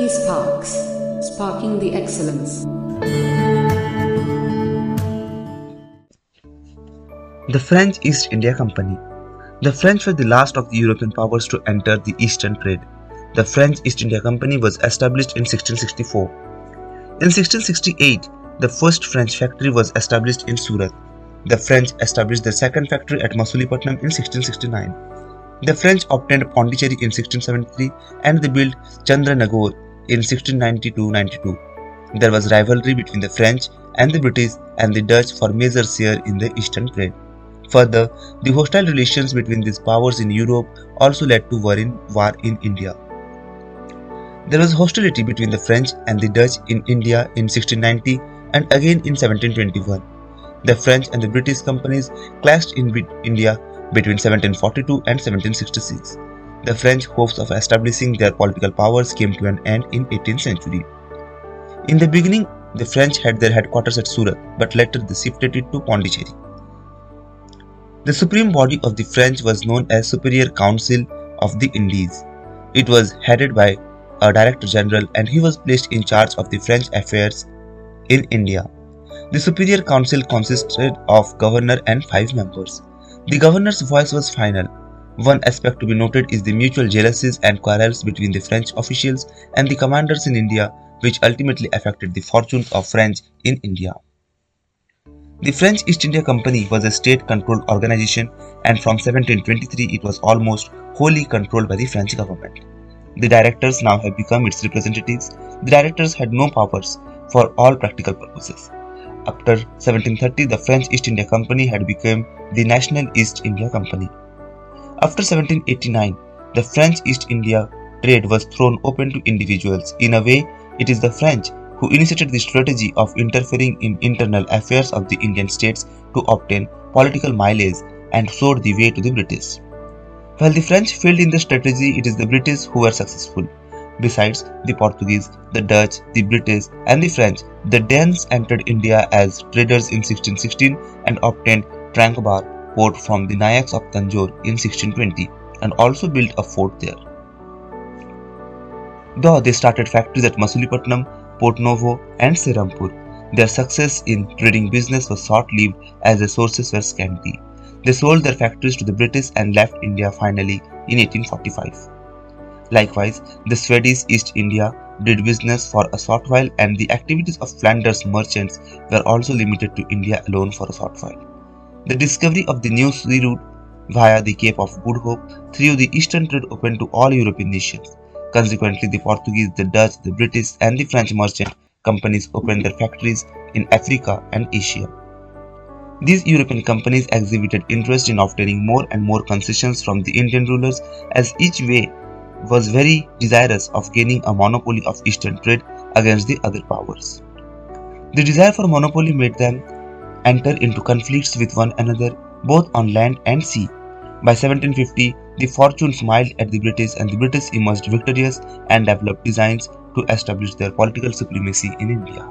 eSparks, sparking the excellence. The French East India Company. The French were the last of the European powers to enter the Eastern trade. The French East India Company was established in 1664. In 1668, the first French factory was established in Surat. The French established their second factory at Masulipatnam in 1669. The French obtained Pondicherry in 1673 and they built Chandranagore in 1692-92. There was rivalry between the French and the British and the Dutch for major share in the eastern trade. Further, the hostile relations between these powers in Europe also led to war in, war in India. There was hostility between the French and the Dutch in India in 1690 and again in 1721. The French and the British companies clashed in India between 1742 and 1766. The French hopes of establishing their political powers came to an end in 18th century. In the beginning, the French had their headquarters at Surat, but later they shifted it to Pondicherry. The supreme body of the French was known as Superior Council of the Indies. It was headed by a Director General and he was placed in charge of the French affairs in India. The Superior Council consisted of governor and five members. The governor's voice was final. One aspect to be noted is the mutual jealousies and quarrels between the French officials and the commanders in India, which ultimately affected the fortunes of French in India. The French East India Company was a state-controlled organization and from 1723 it was almost wholly controlled by the French government. The directors now have become its representatives. The directors had no powers for all practical purposes. After 1730, the French East India Company had become the National East India Company. After 1789, the French East India trade was thrown open to individuals. In a way, it is the French who initiated the strategy of interfering in internal affairs of the Indian states to obtain political mileage and showed the way to the British. While the French failed in the strategy, it is the British who were successful. Besides the Portuguese, the Dutch, the British, and the French, the Danes entered India as traders in 1616 and obtained Tranquebar port from the Nayaks of Tanjore in 1620 and also built a fort there. Though they started factories at Masulipatnam, Port Novo, and Serampur, Their success in trading business was short-lived as their sources were scanty. They sold their factories to the British and left India finally in 1845. Likewise, the Swedish East India did business for a short while and the activities of Flanders merchants were also limited to India alone for a short while. The discovery of the new sea route via the Cape of Good Hope threw the eastern trade open to all European nations. Consequently, the Portuguese, the Dutch, the British, and the French merchant companies opened their factories in Africa and Asia. These European companies exhibited interest in obtaining more and more concessions from the Indian rulers as each way was very desirous of gaining a monopoly of eastern trade against the other powers. The desire for monopoly made them enter into conflicts with one another both on land and sea by 1750, the fortune smiled at the British and the British emerged victorious and developed designs to establish their political supremacy in India.